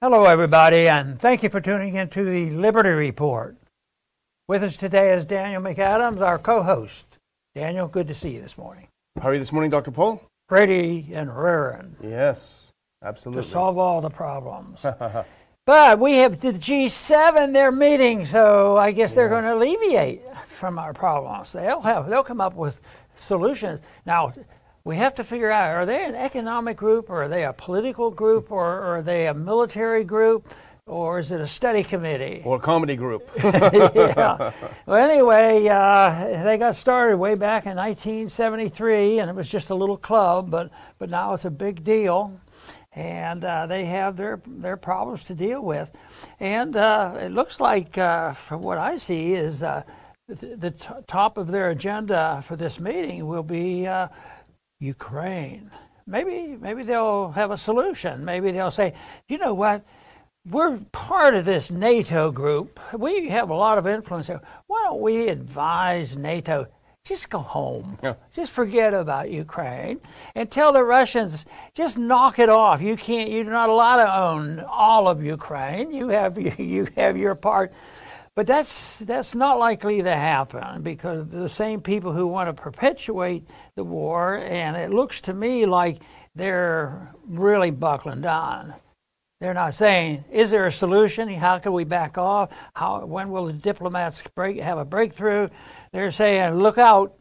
Hello, everybody, and thank you for tuning in to the Liberty Report. With us today is Daniel McAdams, our co host. Daniel, good to see you this morning. How are you this morning, Dr. Paul? Pretty and raring. Yes, absolutely. To solve all the problems. but we have the G7, they're meeting, so I guess they're going to alleviate from our problems. They'll, have, they'll come up with solutions. Now, we have to figure out are they an economic group or are they a political group or, or are they a military group or is it a study committee? Or a comedy group. Yeah. Well anyway uh, they got started way back in 1973 and it was just a little club but but now it's a big deal. And uh, they have their their problems to deal with. And uh, it looks like uh, from what i see is uh, the, the t- top of their agenda for this meeting will be uh, Ukraine. Maybe, maybe they'll have a solution. Maybe they'll say, you know what? We're part of this NATO group. We have a lot of influence here. Why don't we advise NATO? Just go home. Yeah. Just forget about Ukraine and tell the Russians just knock it off. You can't. You're not allowed to own all of Ukraine. You have you have your part. But that's that's not likely to happen because the same people who want to perpetuate the war, and it looks to me like they're really buckling down. They're not saying, "Is there a solution? How can we back off? How when will the diplomats break have a breakthrough?" They're saying, "Look out!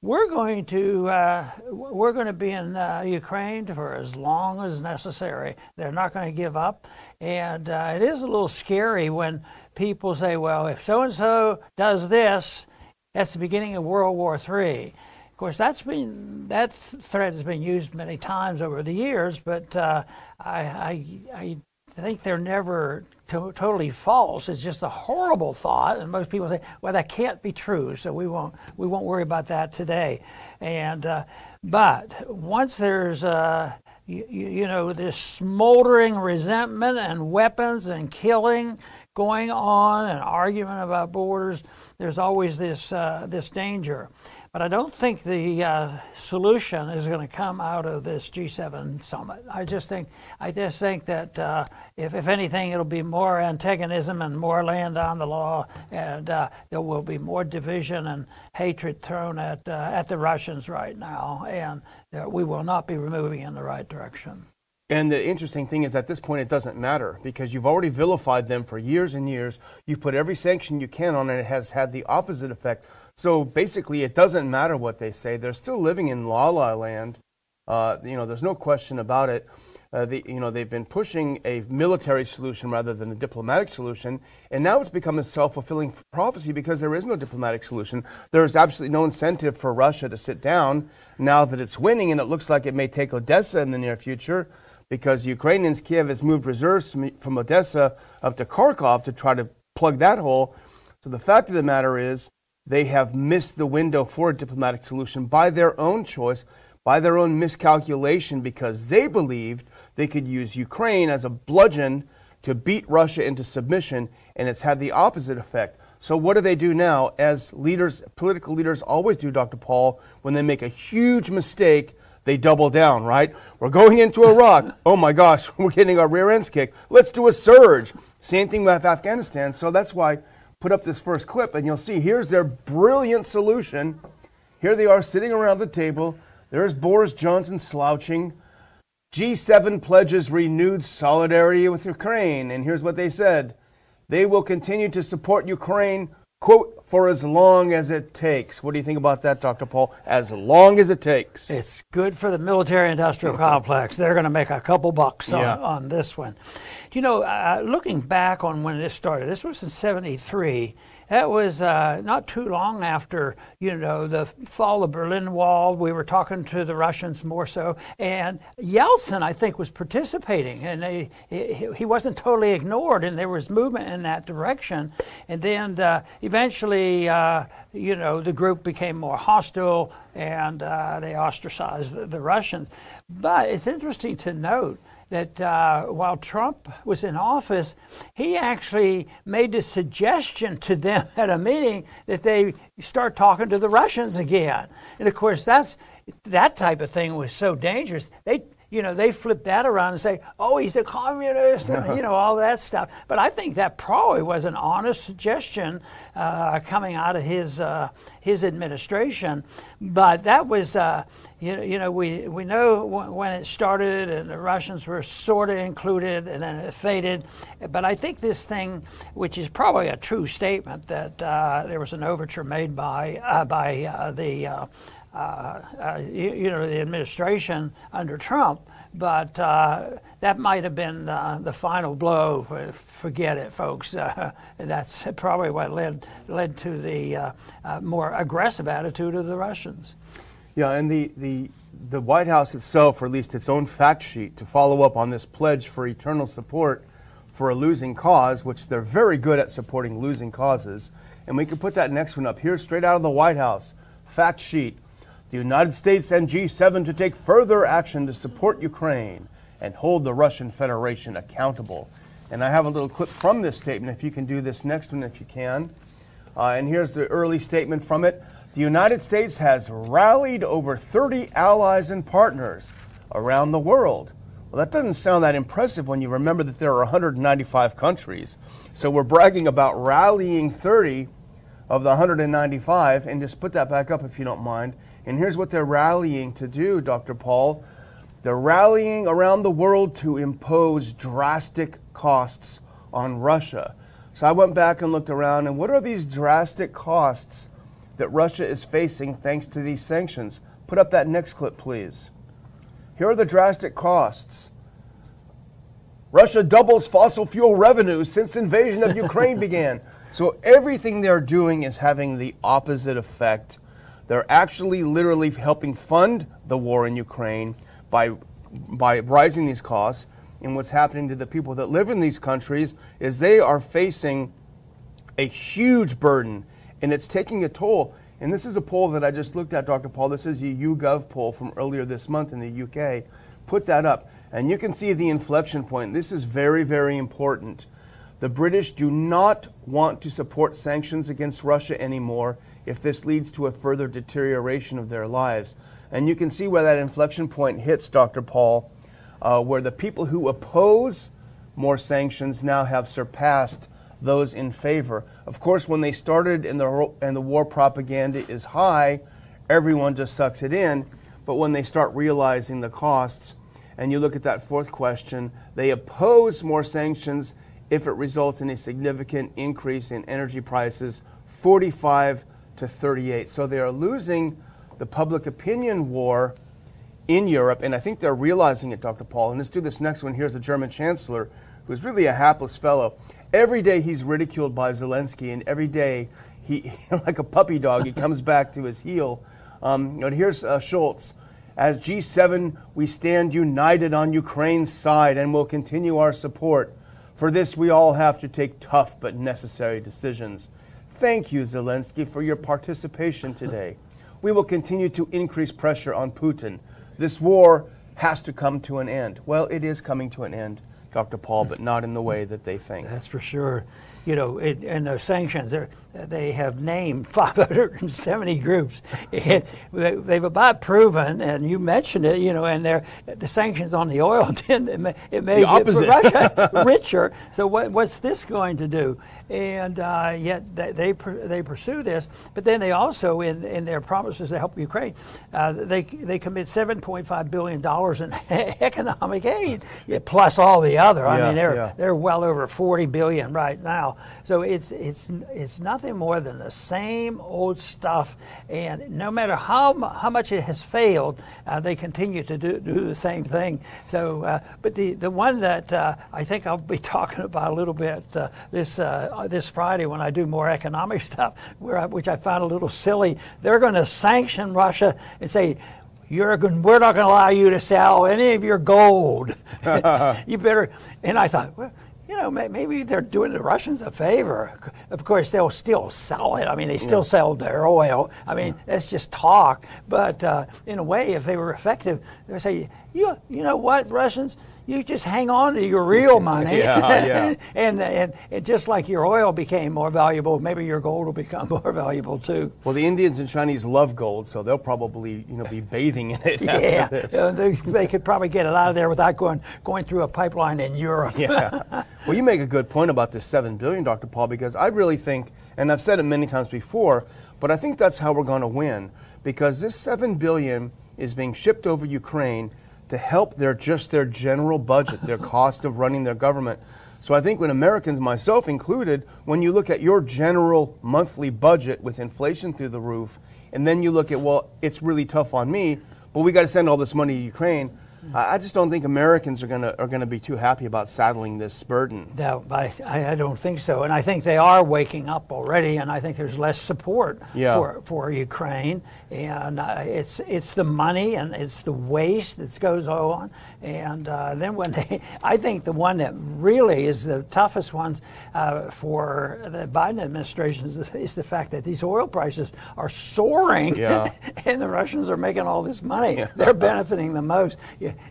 We're going to uh, we're going to be in uh, Ukraine for as long as necessary. They're not going to give up, and uh, it is a little scary when." People say, well, if so and so does this, that's the beginning of World War III. Of course, that's been that threat has been used many times over the years, but uh, I, I, I think they're never to- totally false. It's just a horrible thought, and most people say, "Well, that can't be true," so we won't we won't worry about that today. And uh, but once there's uh, you, you know this smoldering resentment and weapons and killing going on, an argument about borders, there's always this, uh, this danger. But I don't think the uh, solution is going to come out of this G7 summit. I just think, I just think that uh, if, if anything, it'll be more antagonism and more land on the law, and uh, there will be more division and hatred thrown at uh, at the Russians right now, and we will not be moving in the right direction. And the interesting thing is, at this point, it doesn't matter because you've already vilified them for years and years. You've put every sanction you can on it. It has had the opposite effect. So basically, it doesn't matter what they say. They're still living in la la land. Uh, you know, there's no question about it. Uh, the, you know, they've been pushing a military solution rather than a diplomatic solution, and now it's become a self-fulfilling prophecy because there is no diplomatic solution. There is absolutely no incentive for Russia to sit down now that it's winning, and it looks like it may take Odessa in the near future because Ukrainians, Kiev has moved reserves from Odessa up to Kharkov to try to plug that hole. So the fact of the matter is, they have missed the window for a diplomatic solution by their own choice, by their own miscalculation, because they believed they could use Ukraine as a bludgeon to beat Russia into submission, and it's had the opposite effect. So, what do they do now? As leaders, political leaders always do, Dr. Paul, when they make a huge mistake, they double down, right? We're going into Iraq. oh my gosh, we're getting our rear ends kicked. Let's do a surge. Same thing with Afghanistan. So that's why I put up this first clip, and you'll see here's their brilliant solution. Here they are sitting around the table. There's Boris Johnson slouching. G7 pledges renewed solidarity with Ukraine. And here's what they said they will continue to support Ukraine quote, for as long as it takes. What do you think about that, Dr. Paul? As long as it takes. It's good for the military industrial complex. They're going to make a couple bucks on, yeah. on this one. You know, uh, looking back on when this started, this was in 73. That was uh, not too long after, you know, the fall of Berlin Wall. We were talking to the Russians more so, and Yeltsin, I think, was participating, and he wasn't totally ignored, and there was movement in that direction. And then uh, eventually, uh, you know, the group became more hostile, and uh, they ostracized the, the Russians. But it's interesting to note that uh, while Trump was in office, he actually made a suggestion to them at a meeting that they start talking to the Russians again. And of course, that's that type of thing was so dangerous. They you know, they flip that around and say, oh, he's a communist, and, you know, all that stuff. But I think that probably was an honest suggestion uh, coming out of his, uh, his administration. But that was, uh, you, know, you know, we, we know when it started and the Russians were sort of included and then it faded. But I think this thing, which is probably a true statement, that uh, there was an overture made by, uh, by uh, the Uh, uh, you, you, know, the administration under Trump, but uh, that might have been the final blow. Forget it, folks. Uh, that's probably what led led to the more aggressive attitude of the Russians. Yeah, and the, the the White House itself released its own fact sheet to follow up on this pledge for eternal support for a losing cause, which they're very good at supporting losing causes. And we can put that next one up here, straight out of the White House. Fact sheet the United States and G7 to take further action to support Ukraine and hold the Russian Federation accountable. And I have a little clip from this statement, if you can do this next one, if you can. Uh, and here's the early statement from it. The United States has rallied over 30 allies and partners around the world. Well, that doesn't sound that impressive when you remember that there are 195 countries. So we're bragging about rallying 30 of the 195, and just put that back up if you don't mind. And here's what they're rallying to do, Dr. Paul. They're rallying around the world to impose drastic costs on Russia. So I went back and looked around, and what are these drastic costs that Russia is facing thanks to these sanctions? Put up that next clip, please. Here are the drastic costs. Russia doubles fossil fuel revenues since invasion of Ukraine began. So everything they're doing is having the opposite effect they're actually literally helping fund the war in Ukraine by, by rising these costs. And what's happening to the people that live in these countries is they are facing a huge burden and it's taking a toll. And this is a poll that I just looked at, Dr. Paul. This is a YouGov poll from earlier this month in the UK. Put that up. And you can see the inflection point. This is very, very important. The British do not want to support sanctions against Russia anymore if this leads to a further deterioration of their lives. And you can see where that inflection point hits, Dr. Paul, uh, where the people who oppose more sanctions now have surpassed those in favor. Of course, when they started and the, and the war propaganda is high, everyone just sucks it in. But when they start realizing the costs, and you look at that fourth question, they oppose more sanctions if it results in a significant increase in energy prices. 45 to 38. So they are losing the public opinion war in Europe, and I think they're realizing it, Dr. Paul. And let's do this next one. Here's the German chancellor, who's really a hapless fellow. Every day he's ridiculed by Zelensky, and every day he, like a puppy dog, he comes back to his heel. Um, and here's uh, Scholz. As G7, we stand united on Ukraine's side and will continue our support. For this, we all have to take tough but necessary decisions. Thank you, Zelensky, for your participation today. We will continue to increase pressure on Putin. This war has to come to an end. Well, it is coming to an end, Dr. Paul, but not in the way that they think. That's for sure. You know, it, and the sanctions, they're have named 570 groups. And they've about proven, and you mentioned it, you know, and the sanctions on the oil it may, it may get Russia richer. So what, what's this going to do? And uh, yet they, they, they, pursue this, but then they also, in, in their promises to help Ukraine, uh, they, they commit $7.5 billion in economic aid, plus all the other. I mean, they're, yeah. they're well over 40 billion right now. So it's, it's, it's nothing more than the same old stuff. And no matter how, how much it has failed, uh, they continue to do, do the same thing. So, uh, but the, the one that uh, I think I'll be talking about a little bit uh, this, uh, this Friday when I do more economic stuff, where I, which I found a little silly, they're going to sanction Russia and say, you're we're not going to allow you to sell any of your gold. you better. And I thought, well, you know, maybe they're doing the Russians a favor. Of course, they'll still sell it. I mean, they still yeah. sell their oil. I mean, yeah. that's just talk. But uh, in a way, if they were effective, they would say, you, you know what, Russians, you just hang on to your real money. yeah, yeah. and, and, and just like your oil became more valuable, maybe your gold will become more valuable too. Well, the Indians and Chinese love gold, so they'll probably you know be bathing in it. Yeah, after this. they, they could probably get it out of there without going going through a pipeline in Europe. yeah. Well, you make a good point about this seven billion, Dr. Paul, because I really think, and I've said it many times before, but I think that's how we're going to win because this seven billion is being shipped over Ukraine to help their just their general budget, their cost of running their government. So I think when Americans, myself included, when you look at your general monthly budget with inflation through the roof, and then you look at well, it's really tough on me, but we got to send all this money to Ukraine. Hmm. I I just don't think Americans are gonna are gonna be too happy about saddling this burden. No, I, I don't think so. And I think they are waking up already, and I think there's less support Yeah. for, for Ukraine. And uh, it's, it's the money and it's the waste that goes on. And uh, then when they, I think the one that really is the toughest ones uh, for the Biden administration is the, is the fact that these oil prices are soaring, Yeah. and the Russians are making all this money. They're benefiting the most.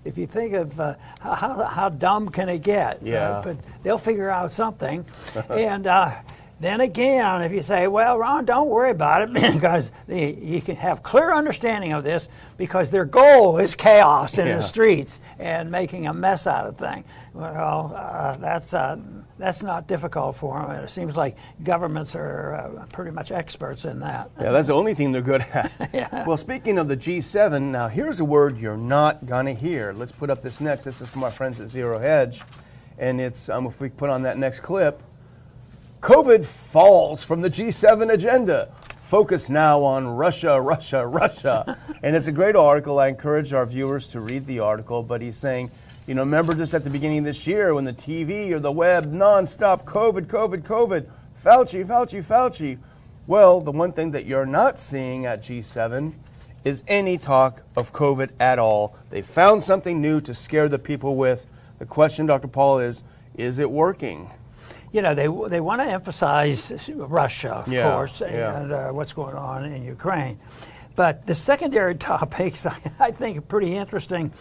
If you think of uh, how, how dumb can it get? Yeah. Uh, but they'll figure out something. and uh, then again, if you say, well, Ron, don't worry about it because the, you can have clear understanding of this because their goal is chaos in Yeah. the streets and making a mess out of things. Well, uh, that's, uh, that's not difficult for them. It seems like governments are uh, pretty much experts in that. Yeah, that's the only thing they're good at. yeah. Well, speaking of the G7, now here's a word you're not gonna hear. Let's put up this next. This is from our friends at Zero Hedge, and it's um, if we put on that next clip, COVID falls from the G7 agenda. Focus now on Russia, Russia, Russia. and it's a great article. I encourage our viewers to read the article. But he's saying, you know, remember just at the beginning of this year when the TV or the web nonstop COVID, COVID, COVID, Fauci, Fauci, Fauci. Well, the one thing that you're not seeing at G7 is any talk of COVID at all. They found something new to scare the people with. The question, Dr. Paul, is is it working? You know, they they want to emphasize Russia, of Yeah, course, yeah. and uh, what's going on in Ukraine. But the secondary topics, I, I think, are pretty interesting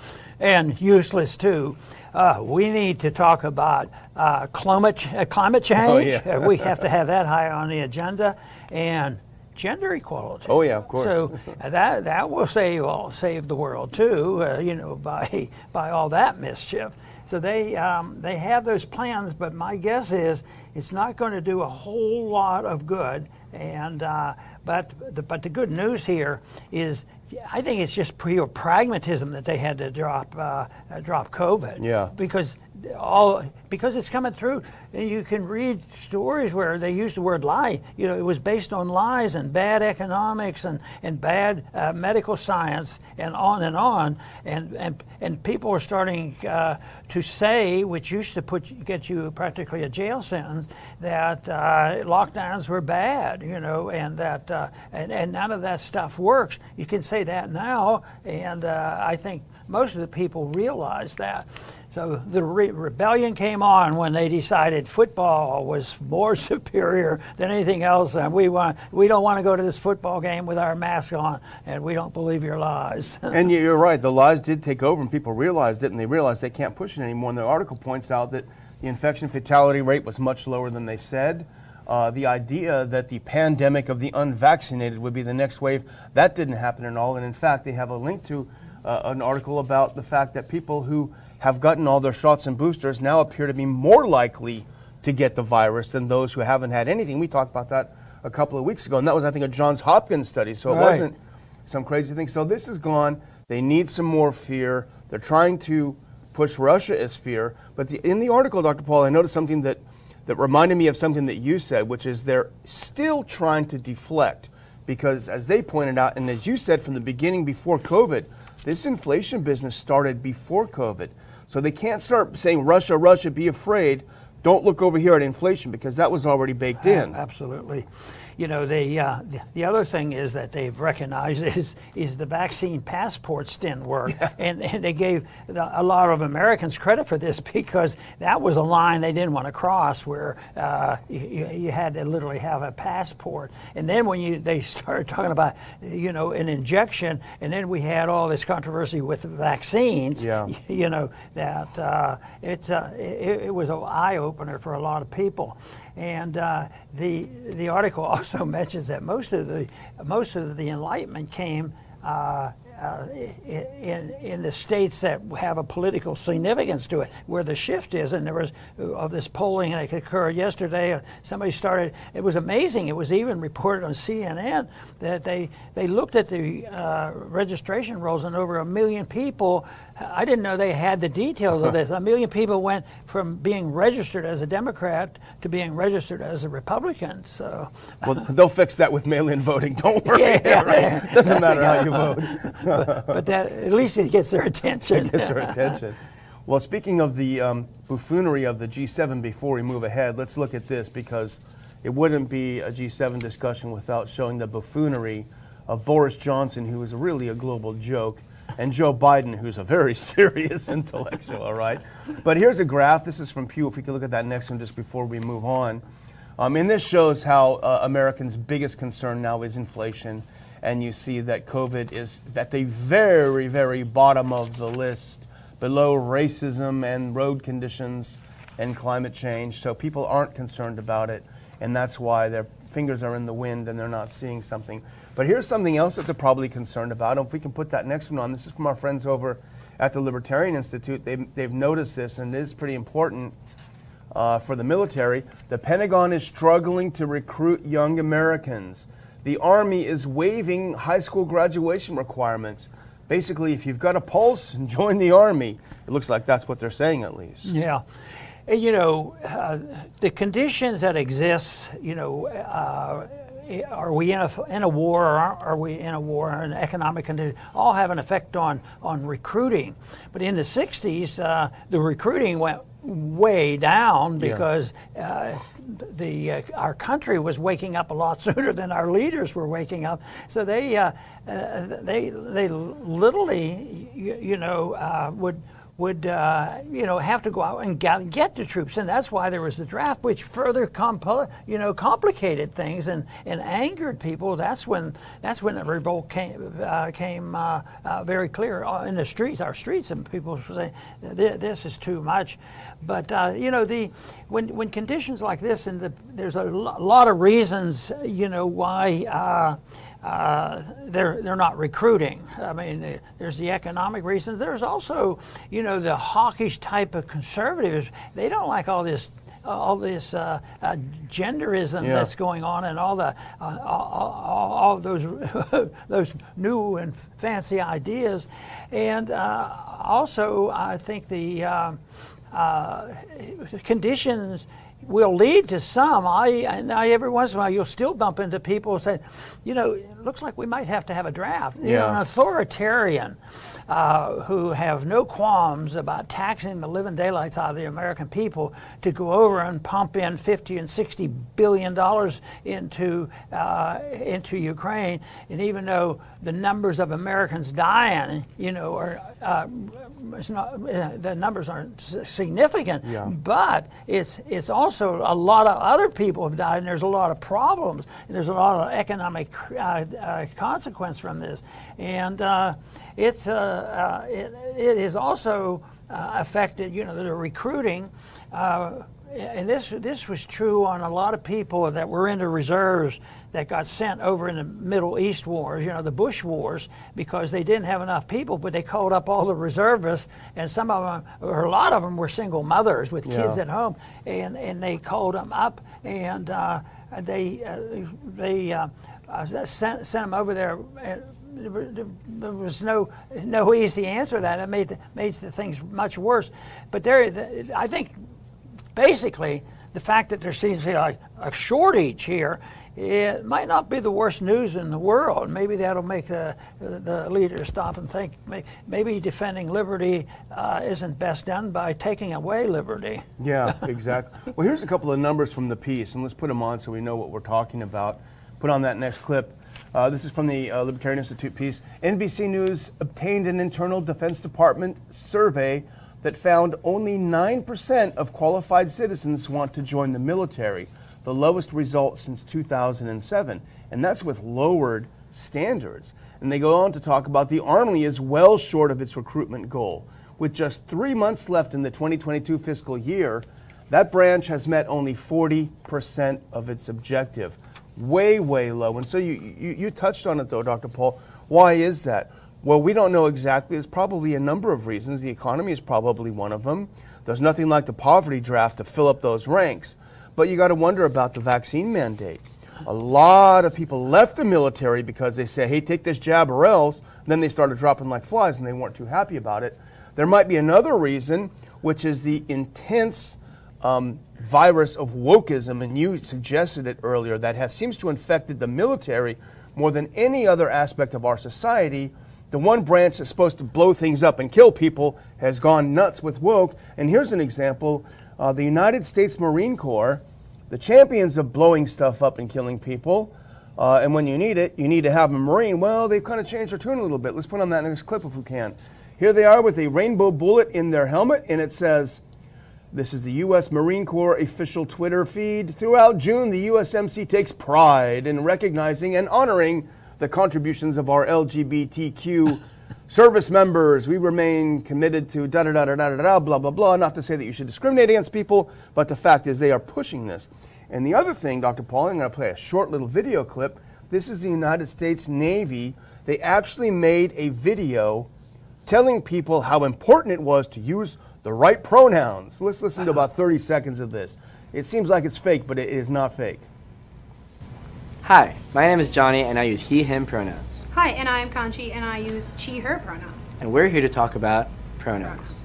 and useless too. Uh, we need to talk about uh, climate ch- uh, climate change. yeah. Uh, we have to have that high on the agenda, and gender equality. Oh, yeah, of course. So uh, that that will save all save the world too. Uh, you know, by by all that mischief. So they um, they have those plans, but my guess is it's not going to do a whole lot of good. And uh, but the, but the good news here is I think it's just pure pragmatism that they had to drop uh, uh, drop COVID. Yeah. Because all because it's coming through, and you can read stories where they use the word lie. You know, it was based on lies and bad economics and and bad uh, medical science and on and on. And and and people are starting uh, to say, which used to put get you practically a jail sentence, that uh, lockdowns were bad. You know, and that uh, and and none of that stuff works. You can say that now, and uh, I think most of the people realize that. So the re- rebellion came on when they decided football was more superior than anything else, and we want we don't want to go to this football game with our mask on, and we don't believe your lies. and you- you're right. The lies did take over, and people realized it, and they realized they can't push it anymore. And the article points out that the infection fatality rate was much lower than they said. Uh, the idea that the pandemic of the unvaccinated would be the next wave that didn't happen at all. And in fact, they have a link to uh, an article about the fact that people who have gotten all their shots and boosters now appear to be more likely to get the virus than those who haven't had anything. We talked about that a couple of weeks ago, and that was, I think, a Johns Hopkins study. So it Right. wasn't some crazy thing. So this is gone. They need some more fear. They're trying to push Russia as fear. But the, in the article, Dr. Paul, I noticed something that, that reminded me of something that you said, which is they're still trying to deflect. Because as they pointed out, and as you said from the beginning before COVID, this inflation business started before COVID. So they can't start saying, Russia, Russia, be afraid. Don't look over here at inflation because that was already baked in. Absolutely. You know, they, uh, the, the other thing is that they've recognized is, is the vaccine passports didn't work. Yeah. And, and they gave the, a lot of Americans credit for this because that was a line they didn't want to cross where uh, you, you, had to literally have a passport. And then when you they started talking about, you know, an injection, and then we had all this controversy with vaccines, yeah. you know, that uh, it's, uh, it, it was an eye opener for a lot of people. And uh, the the article also mentions that most of the most of the Enlightenment came. Uh, uh, in in the states that have a political significance to it, where the shift is. And there was uh, of this polling that occurred yesterday. Uh, somebody started. It was amazing. It was even reported on CNN that they they looked at the uh, registration rolls and over a million people I didn't know they had the details of this. A million people went from being registered as a Democrat to being registered as a Republican. So, well, they'll fix that with mail-in voting. Don't worry. Yeah, yeah, right? Doesn't matter how you vote. but, but, that at least it gets their attention. It gets their attention. Well, speaking of the um, buffoonery of the G7, before we move ahead, let's look at this because it wouldn't be a G7 discussion without showing the buffoonery of Boris Johnson, who is really a global joke and Joe Biden, who's a very serious intellectual, all right? But here's a graph. This is from Pew. If we could look at that next one just before we move on. Um, and this shows how uh, Americans' biggest concern now is inflation. And you see that COVID is at the very, very bottom of the list, below racism and road conditions and climate change. So people aren't concerned about it. And that's why their fingers are in the wind and they're not seeing something. But here's something else that they're probably concerned about. And if we can put that next one on, this is from our friends over at the Libertarian Institute. They've, they've noticed this, and it is pretty important uh, for the military. The Pentagon is struggling to recruit young Americans. The Army is waiving high school graduation requirements. Basically, if you've got a pulse, and join the Army. It looks like that's what they're saying, at least. Yeah And you know, uh, the conditions that exist, you know, uh, are we in a, in a war or are we in a war and economic condition all have an effect on, on recruiting. But in the 60s, uh, the recruiting went way down because yeah. uh, the uh, our country was waking up a lot sooner than our leaders were waking up. So they uh, uh they they literally you, you know uh, would would uh, you know have to go out and get, the troops, and that's why there was the draft, which further compl- you know complicated things and, and angered people. That's when that's when the revolt came uh, came uh, uh very clear uh, in the streets, our streets, and people say this is too much. But uh, you know the when when conditions like this, and the, there's a lot of reasons you know why uh, they're they're not recruiting. I mean, there's the economic reasons. There's also, you know, the hawkish type of conservatives. They don't like all this all this uh, uh, genderism yeah. that's going on and all the uh, all, all, those those new and fancy ideas, and uh, also I think the uh, uh, conditions will lead to some. I, I, every once in a while you'll still bump into people who say, you know, it looks like we might have to have a draft. You yeah. know, an authoritarian uh, who have no qualms about taxing the living daylights out of the American people to go over and pump in 50 and 60 billion dollars into uh, into Ukraine, and even though the numbers of Americans dying, you know, are uh, it's not uh, the numbers aren't significant, yeah. but it's it's also a lot of other people have died, and there's a lot of problems, and there's a lot of economic uh, uh consequence from this, and uh, it's uh, it, it is also affected, you know, the recruiting and this this was true on a lot of people that were in the reserves that got sent over in the Middle East wars, you know, the Bush wars, because they didn't have enough people, but they called up all the reservists, and some of them, or a lot of them, were single mothers with kids at home, and and they called them up, and uh, they uh, they uh, uh sent sent them over there. there was no no easy answer to that. It made the, made the things much worse. But there, I think basically, the fact that there seems to be like a shortage here, it might not be the worst news in the world. Maybe that'll make the, the leaders stop and think maybe defending liberty uh, isn't best done by taking away liberty. Yeah, exactly. well, here's a couple of numbers from the piece, and let's put them on so we know what we're talking about. put on that next clip. Uh, this is from the uh, Libertarian Institute piece. NBC News obtained an internal Defense Department survey that found only 9% of qualified citizens want to join the military, the lowest result since 2007. And that's with lowered standards. And they go on to talk about the Army is well short of its recruitment goal. With just three months left in the 2022 fiscal year, that branch has met only 40% of its objective. Way, way low. And so you, you, you touched on it, though, Dr. Paul. Why is that? Well, we don't know exactly. There's probably a number of reasons. The economy is probably one of them. There's nothing like the poverty draft to fill up those ranks. But you got to wonder about the vaccine mandate. A lot of people left the military because they say, hey, take this jab or else. then they started dropping like flies and they weren't too happy about it. There might be another reason, which is the intense um, virus of wokeism, and you suggested it earlier, that has seems to have infected the military more than any other aspect of our society. The one branch that's supposed to blow things up and kill people has gone nuts with woke. And here's an example uh, the United States Marine Corps, the champions of blowing stuff up and killing people. Uh, and when you need it, you need to have a Marine. Well, they've kind of changed their tune a little bit. Let's put on that next clip if we can. Here they are with a rainbow bullet in their helmet, and it says, This is the U.S. Marine Corps official Twitter feed. Throughout June, the USMC takes pride in recognizing and honoring the contributions of our LGBTQ service members. We remain committed to da da da da da da blah blah blah. Not to say that you should discriminate against people, but the fact is they are pushing this. And the other thing, Dr. Paul, I'm going to play a short little video clip. This is the United States Navy. They actually made a video telling people how important it was to use the right pronouns. Let's listen to about 30 seconds of this. It seems like it's fake, but it is not fake. Hi, my name is Johnny and I use he, him pronouns. Hi, and I'm Conchi and I use she, her pronouns. And we're here to talk about pronouns.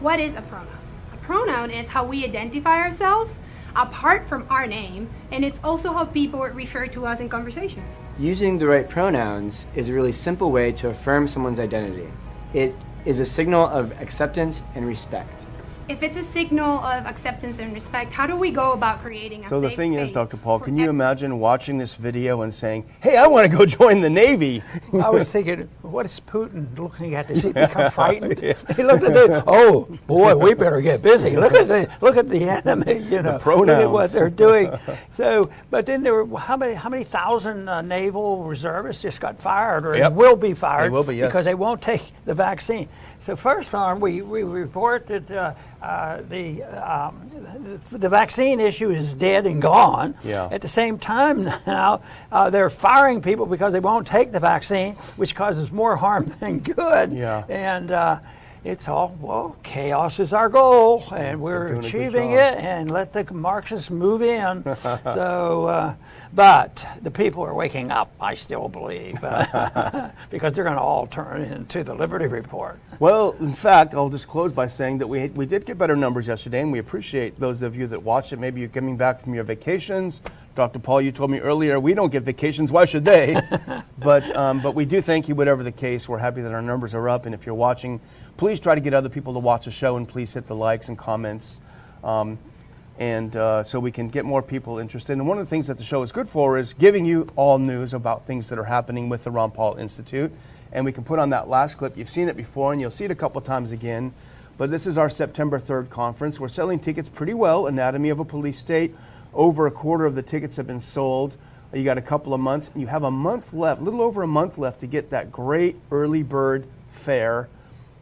What is a pronoun? A pronoun is how we identify ourselves apart from our name, and it's also how people refer to us in conversations. Using the right pronouns is a really simple way to affirm someone's identity. It is a signal of acceptance and respect. If it's a signal of acceptance and respect, how do we go about creating a So the safe thing is, Dr. Paul, can you imagine watching this video and saying, "Hey, I want to go join the Navy"? I was thinking, what is Putin looking at? Does he become frightened? He looked at the, oh boy, we better get busy. Look at the look at the enemy, you know. Look at what they're doing. So, but then there were how many how many thousand uh, naval reservists just got fired or Yep. will be fired will be, yes. because they won't take the vaccine. So first on, we, we report that uh, uh, the, um, the the vaccine issue is dead and gone. Yeah. At the same time now, uh, they're firing people because they won't take the vaccine, which causes more harm than good. Yeah. And uh, it's all, well, chaos is our goal, and we're achieving it, and let the Marxists move in. so, uh, but the people are waking up, I still believe, uh, because they're going to all turn into the Liberty Report. Well, in fact, I'll just close by saying that we, we did get better numbers yesterday, and we appreciate those of you that watched it. Maybe you're coming back from your vacations. Dr. Paul, you told me earlier we don't get vacations. Why should they? but um, but we do thank you, whatever the case. We're happy that our numbers are up, and if you're watching, please try to get other people to watch the show, and please hit the likes and comments. Um, and uh, so we can get more people interested. And one of the things that the show is good for is giving you all news about things that are happening with the Ron Paul Institute. And we can put on that last clip. You've seen it before, and you'll see it a couple times again. But this is our September 3rd conference. We're selling tickets pretty well. Anatomy of a Police State. Over a quarter of the tickets have been sold. You got a couple of months. You have a month left, a little over a month left to get that great early bird fare.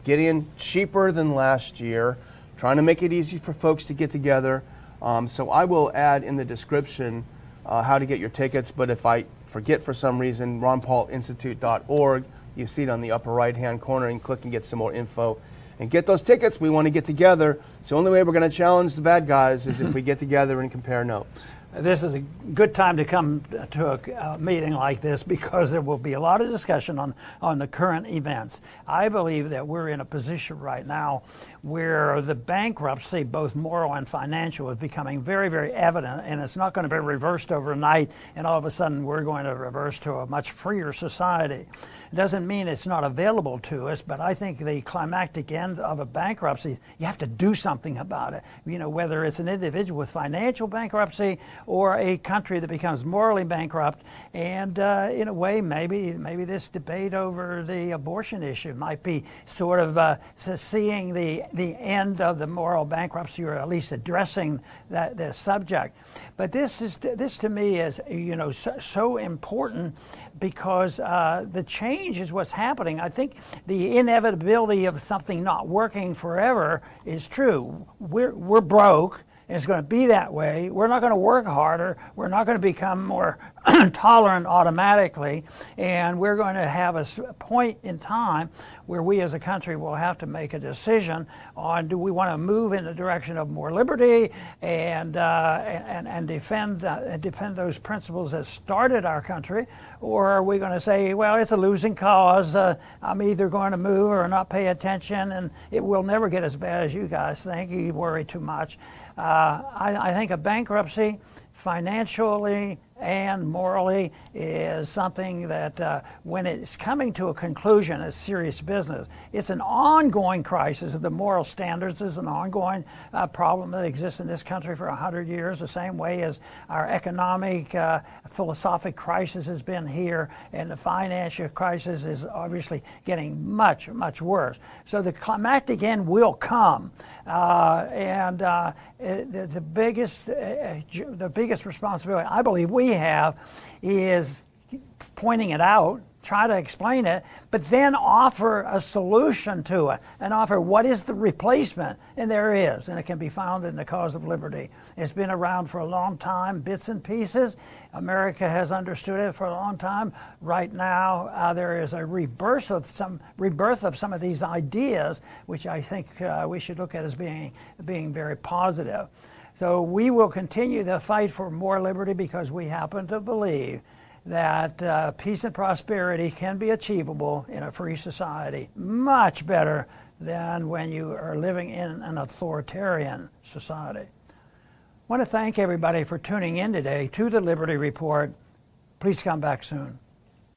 Get in cheaper than last year. Trying to make it easy for folks to get together. Um, so I will add in the description uh, how to get your tickets. But if I forget for some reason, ronpaulinstitute.org, you see it on the upper right hand corner and click and get some more info. And get those tickets. We want to get together. It's the only way we're going to challenge the bad guys is if we get together and compare notes. This is a good time to come to a meeting like this because there will be a lot of discussion on, on the current events. I believe that we're in a position right now where the bankruptcy, both moral and financial, is becoming very, very evident, and it's not going to be reversed overnight, and all of a sudden we're going to reverse to a much freer society. It doesn't mean it's not available to us, but I think the climactic end of a bankruptcy, you have to do something about it. You know, whether it's an individual with financial bankruptcy or a country that becomes morally bankrupt. And uh, in a way, maybe maybe this debate over the abortion issue might be sort of uh, seeing the the end of the moral bankruptcy, or at least addressing that the subject. But this is this to me is you know so, so important because uh, the change is what's happening. I think the inevitability of something not working forever is true. We're we're broke it's going to be that way. We're not going to work harder. We're not going to become more tolerant automatically. And we're going to have a point in time where we as a country will have to make a decision on do we want to move in the direction of more liberty and, uh, and, and defend, uh, defend those principles that started our country, or are we going to say, well, it's a losing cause. Uh, I'm either going to move or not pay attention, and it will never get as bad as you guys think. You worry too much. Uh, I, I, think a bankruptcy, financially and morally, is something that uh, when it's coming to a conclusion, is serious business. It's an ongoing crisis. of The moral standards is an ongoing uh, problem that exists in this country for 100 years, the same way as our economic, uh, philosophic crisis has been here, and the financial crisis is obviously getting much, much worse. So the climactic end will come. Uh, and uh, the, the, biggest, uh, the biggest responsibility I believe we have is pointing it out try to explain it, but then offer a solution to it and offer what is the replacement. And there is, and it can be found in the cause of liberty. It's been around for a long time, bits and pieces. America has understood it for a long time. Right now, uh, there is a rebirth of some rebirth of some of these ideas, which I think uh, we should look at as being being very positive. So we will continue the fight for more liberty because we happen to believe that uh, peace and prosperity can be achievable in a free society much better than when you are living in an authoritarian society. I want to thank everybody for tuning in today to the Liberty Report. Please come back soon.